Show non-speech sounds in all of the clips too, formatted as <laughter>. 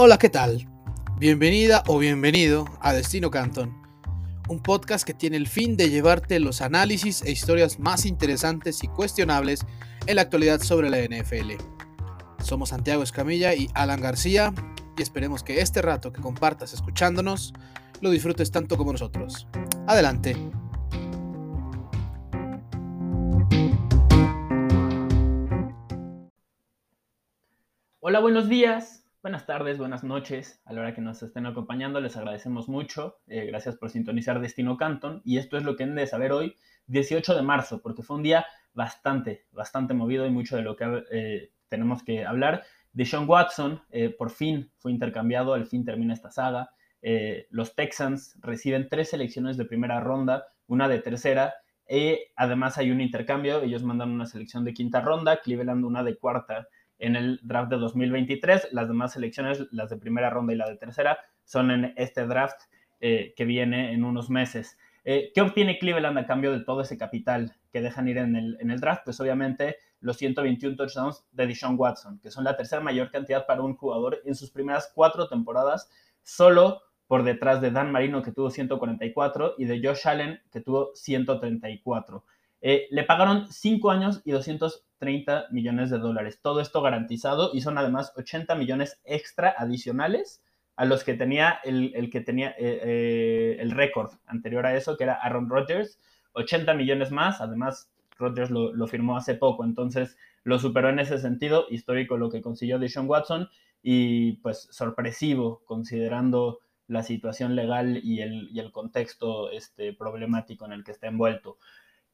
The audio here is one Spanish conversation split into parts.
Hola, ¿qué tal? Bienvenida o bienvenido a Destino Canton, un podcast que tiene el fin de llevarte los análisis e historias más interesantes y cuestionables en la actualidad sobre la NFL. Somos Santiago Escamilla y Alan García y esperemos que este rato que compartas escuchándonos lo disfrutes tanto como nosotros. Adelante. Hola, buenos días, buenas tardes, buenas noches. A la hora que nos estén acompañando, les agradecemos mucho. Eh, gracias por sintonizar Destino Canton. Y esto es lo que han de saber hoy, 18 de marzo, porque fue un día bastante, bastante movido y mucho de lo que eh, tenemos que hablar. De Sean Watson, eh, por fin fue intercambiado, al fin termina esta saga. los Texans reciben tres selecciones de primera ronda, una de tercera. Y además hay un intercambio, ellos mandan una selección de quinta ronda, Cleveland una de cuarta en el draft de 2023. Las demás selecciones, las de primera ronda y la de tercera, son en este draft eh, que viene en unos meses. Eh, ¿Qué obtiene Cleveland a cambio de todo ese capital que dejan ir en el, en el draft? Pues obviamente los 121 touchdowns de Deshaun Watson, que son la tercera mayor cantidad para un jugador en sus primeras cuatro temporadas, solo por detrás de Dan Marino, que tuvo 144, y de Josh Allen, que tuvo 134. Eh, le pagaron 5 años y 230 millones de dólares. Todo esto garantizado y son además 80 millones extra adicionales a los que tenía el, que tenía eh, eh, el récord anterior a eso, que era Aaron Rodgers. 80 millones más, además Rodgers lo, firmó hace poco, entonces lo superó en ese sentido, histórico lo que consiguió Deshaun Watson y pues sorpresivo considerando la situación legal y el, y el contexto este, problemático en el que está envuelto.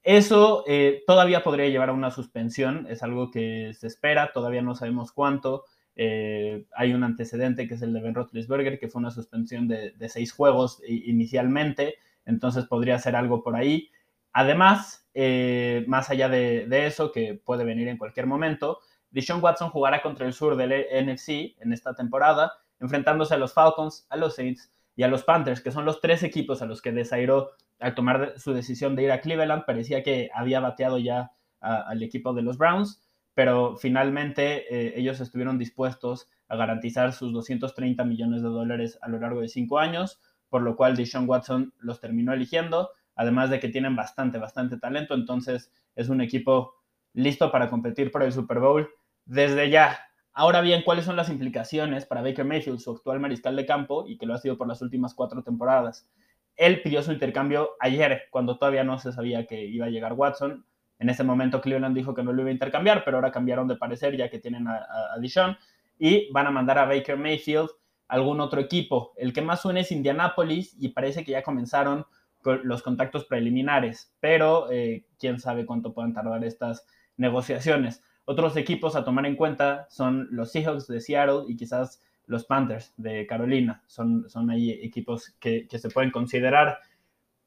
Eso eh, todavía podría llevar a una suspensión, es algo que se espera, todavía no sabemos cuánto. Eh, hay un antecedente que es el de Ben Roethlisberger, que fue una suspensión de, seis juegos inicialmente, entonces podría ser algo por ahí. Además, eh, más allá de, eso, que puede venir en cualquier momento, Deshaun Watson jugará contra el sur del NFC en esta temporada, enfrentándose a los Falcons, a los Saints y a los Panthers, que son los tres equipos a los que desairó al tomar su decisión de ir a Cleveland, parecía que había bateado ya al equipo de los Browns, pero finalmente eh, ellos estuvieron dispuestos a garantizar sus 230 millones de dólares a lo largo de cinco años, por lo cual Deshaun Watson los terminó eligiendo, además de que tienen bastante, bastante talento, entonces es un equipo listo para competir por el Super Bowl desde ya. Ahora bien, ¿cuáles son las implicaciones para Baker Mayfield, su actual mariscal de campo, y que lo ha sido por las últimas cuatro temporadas? Él pidió su intercambio ayer, cuando todavía no se sabía que iba a llegar Watson. En ese momento Cleveland dijo que no lo iba a intercambiar, pero ahora cambiaron de parecer ya que tienen a, a, y van a mandar a Baker Mayfield algún otro equipo. El que más suena es Indianapolis y parece que ya comenzaron los contactos preliminares, pero eh, quién sabe cuánto puedan tardar estas negociaciones. Otros equipos a tomar en cuenta son los Seahawks de Seattle y quizás los Panthers de Carolina. Son, son ahí equipos que, se pueden considerar.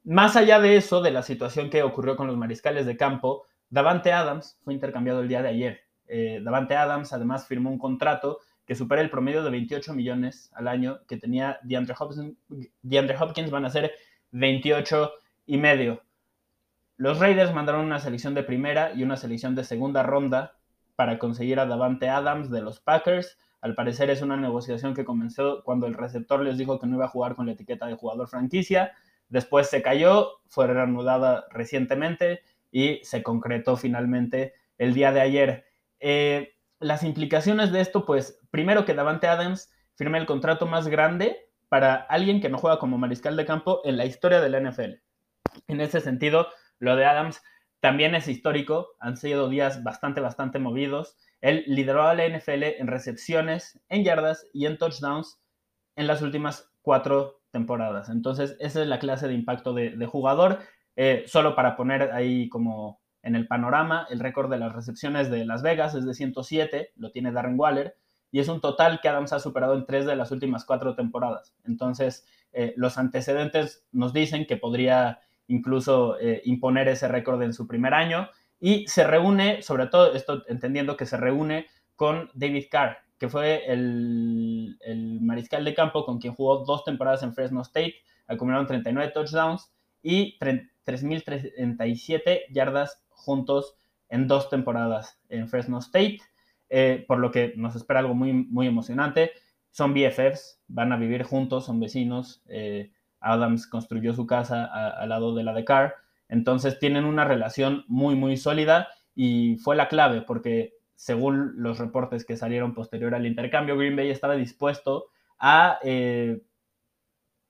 Más allá de eso, de la situación que ocurrió con los mariscales de campo, Davante Adams fue intercambiado el día de ayer. Eh, Davante Adams además firmó un contrato que supera el promedio de 28 millones al año que tenía DeAndre Hopkins. DeAndre Hopkins van a ser 28 y medio. Los Raiders mandaron una selección de primera y una selección de segunda ronda para conseguir a Davante Adams de los Packers. Al parecer es una negociación que comenzó cuando el receptor les dijo que no iba a jugar con la etiqueta de jugador franquicia. Después se cayó, fue reanudada recientemente y se concretó finalmente el día de ayer. Eh, las implicaciones de esto, pues, primero que Davante Adams firme el contrato más grande para alguien que no juega como mariscal de campo en la historia de la NFL. En ese sentido, lo de Adams también es histórico, han sido días bastante, bastante movidos. Él lideró a la NFL en recepciones, en yardas y en touchdowns en las últimas cuatro temporadas. Entonces, esa es la clase de impacto de, jugador. Eh, solo para poner ahí como en el panorama, el récord de las recepciones de Las Vegas es de 107, lo tiene Darren Waller, y es un total que Adams ha superado en tres de las últimas cuatro temporadas. Entonces, eh, los antecedentes nos dicen que podría incluso eh, imponer ese récord en su primer año y se reúne, sobre todo, esto entendiendo que se reúne con David Carr, que fue el, mariscal de campo con quien jugó dos temporadas en Fresno State, acumularon 39 touchdowns y 3.037 yardas juntos en dos temporadas en Fresno State, eh, por lo que nos espera algo muy, muy emocionante. son BFFs, van a vivir juntos, son vecinos. Eh, Adams construyó su casa al lado de la de Carr. Entonces tienen una relación muy, muy sólida y fue la clave porque según los reportes que salieron posterior al intercambio, Green Bay estaba dispuesto a eh,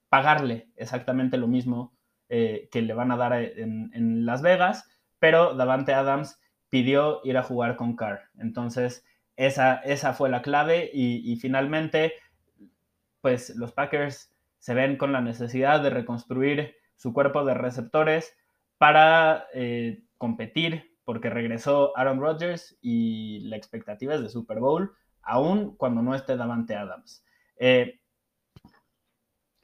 pagarle exactamente lo mismo eh, que le van a dar en, Las Vegas, pero Davante Adams pidió ir a jugar con Carr. Entonces, esa, esa fue la clave y, finalmente, pues los Packers se ven con la necesidad de reconstruir su cuerpo de receptores para eh, competir, porque regresó Aaron Rodgers y la expectativa es de Super Bowl, aún cuando no esté Davante Adams. Eh,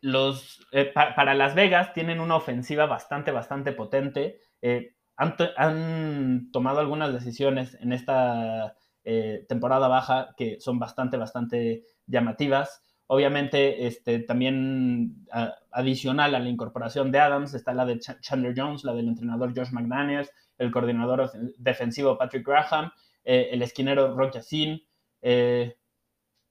los, eh, para Las Vegas tienen una ofensiva bastante, bastante potente. han, tomado algunas decisiones en esta temporada baja que son bastante, bastante llamativas. Obviamente, este, también adicional a la incorporación de Adams está la de Chandler Jones, la del entrenador Josh McDaniels, el coordinador defensivo Patrick Graham, eh, el esquinero Rock Yacine. Eh,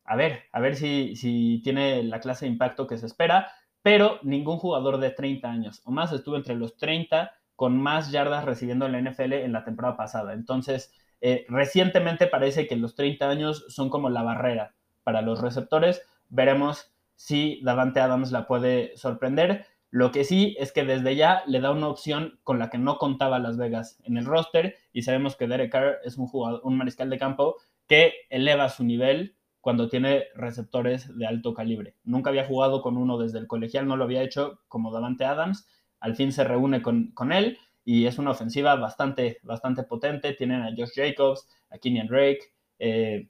a ver, a ver si, si tiene la clase de impacto que se espera, pero ningún jugador de 30 años o más estuvo entre los 30 con más yardas recibiendo en la NFL en la temporada pasada. Entonces, eh, recientemente parece que los 30 años son como la barrera para los receptores veremos si Davante Adams la puede sorprender. Lo que sí es que desde ya le da una opción con la que no contaba Las Vegas en el roster y sabemos que Derek Carr es un jugador, un mariscal de campo que eleva su nivel cuando tiene receptores de alto calibre. Nunca había jugado con uno desde el colegial, no lo había hecho como Davante Adams. Al fin se reúne con, él y es una ofensiva bastante, bastante potente. Tienen a Josh Jacobs, a Kenyan Drake, eh,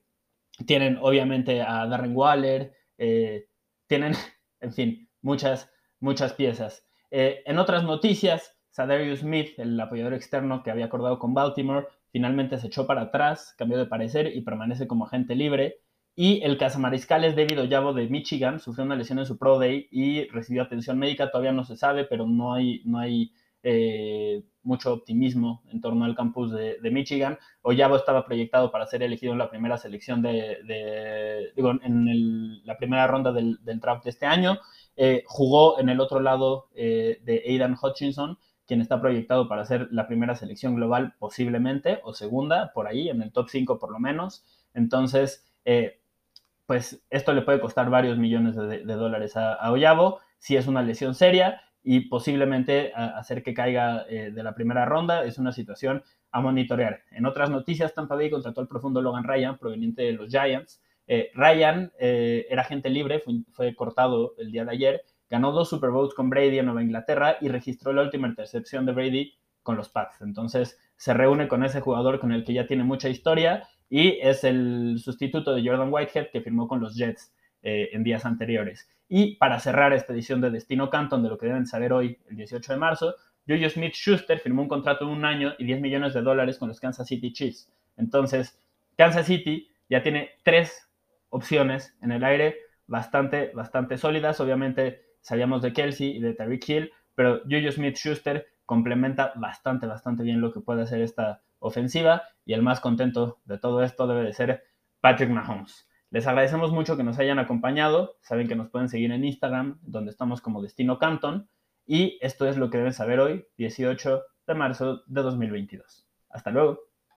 tienen obviamente a Darren Waller, eh, tienen, <laughs> en fin, muchas, muchas piezas. Eh, en otras noticias, Sadarius Smith, el apoyador externo que había acordado con Baltimore, finalmente se echó para atrás, cambió de parecer y permanece como agente libre. Y el cazamariscal es David Ollavo de Michigan, sufrió una lesión en su Pro Day y recibió atención médica, todavía no se sabe, pero no hay, no hay eh, mucho optimismo en torno al campus de, Michigan. Oyabo estaba proyectado para ser elegido en la primera selección de, en la primera ronda del, draft de este año. Eh, jugó en el otro lado eh, de Aidan Hutchinson, quien está proyectado para ser la primera selección global posiblemente, o segunda, por ahí, en el top 5 por lo menos. Entonces, pues esto le puede costar varios millones de, dólares a, a si es una lesión seria y posiblemente hacer que caiga eh, de la primera ronda. Es una situación a monitorear. En otras noticias, Tampa Bay contrató al profundo Logan Ryan, proveniente de los Giants. Eh, Ryan eh, era agente libre, fue, cortado el día de ayer, ganó dos Super Bowls con Brady en Nueva Inglaterra y registró la última intercepción de Brady con los Pats. Entonces se reúne con ese jugador con el que ya tiene mucha historia y es el sustituto de Jordan Whitehead que firmó con los Jets en días anteriores. Y para cerrar esta edición de Destino Canton, de lo que deben saber hoy, el 18 de marzo, Jojo Smith Schuster firmó un contrato de un año y 10 millones de dólares con los Kansas City Chiefs. Entonces, Kansas City ya tiene tres opciones en el aire bastante, bastante sólidas. Obviamente, sabíamos de Kelsey y de Tyreek Hill, pero Jojo Smith Schuster complementa bastante, bastante bien lo que puede hacer esta ofensiva. Y el más contento de todo esto debe de ser Patrick Mahomes. Les agradecemos mucho que nos hayan acompañado. Saben que nos pueden seguir en Instagram, donde estamos como Destino Canton. Y esto es lo que deben saber hoy, 18 de marzo de 2022. Hasta luego.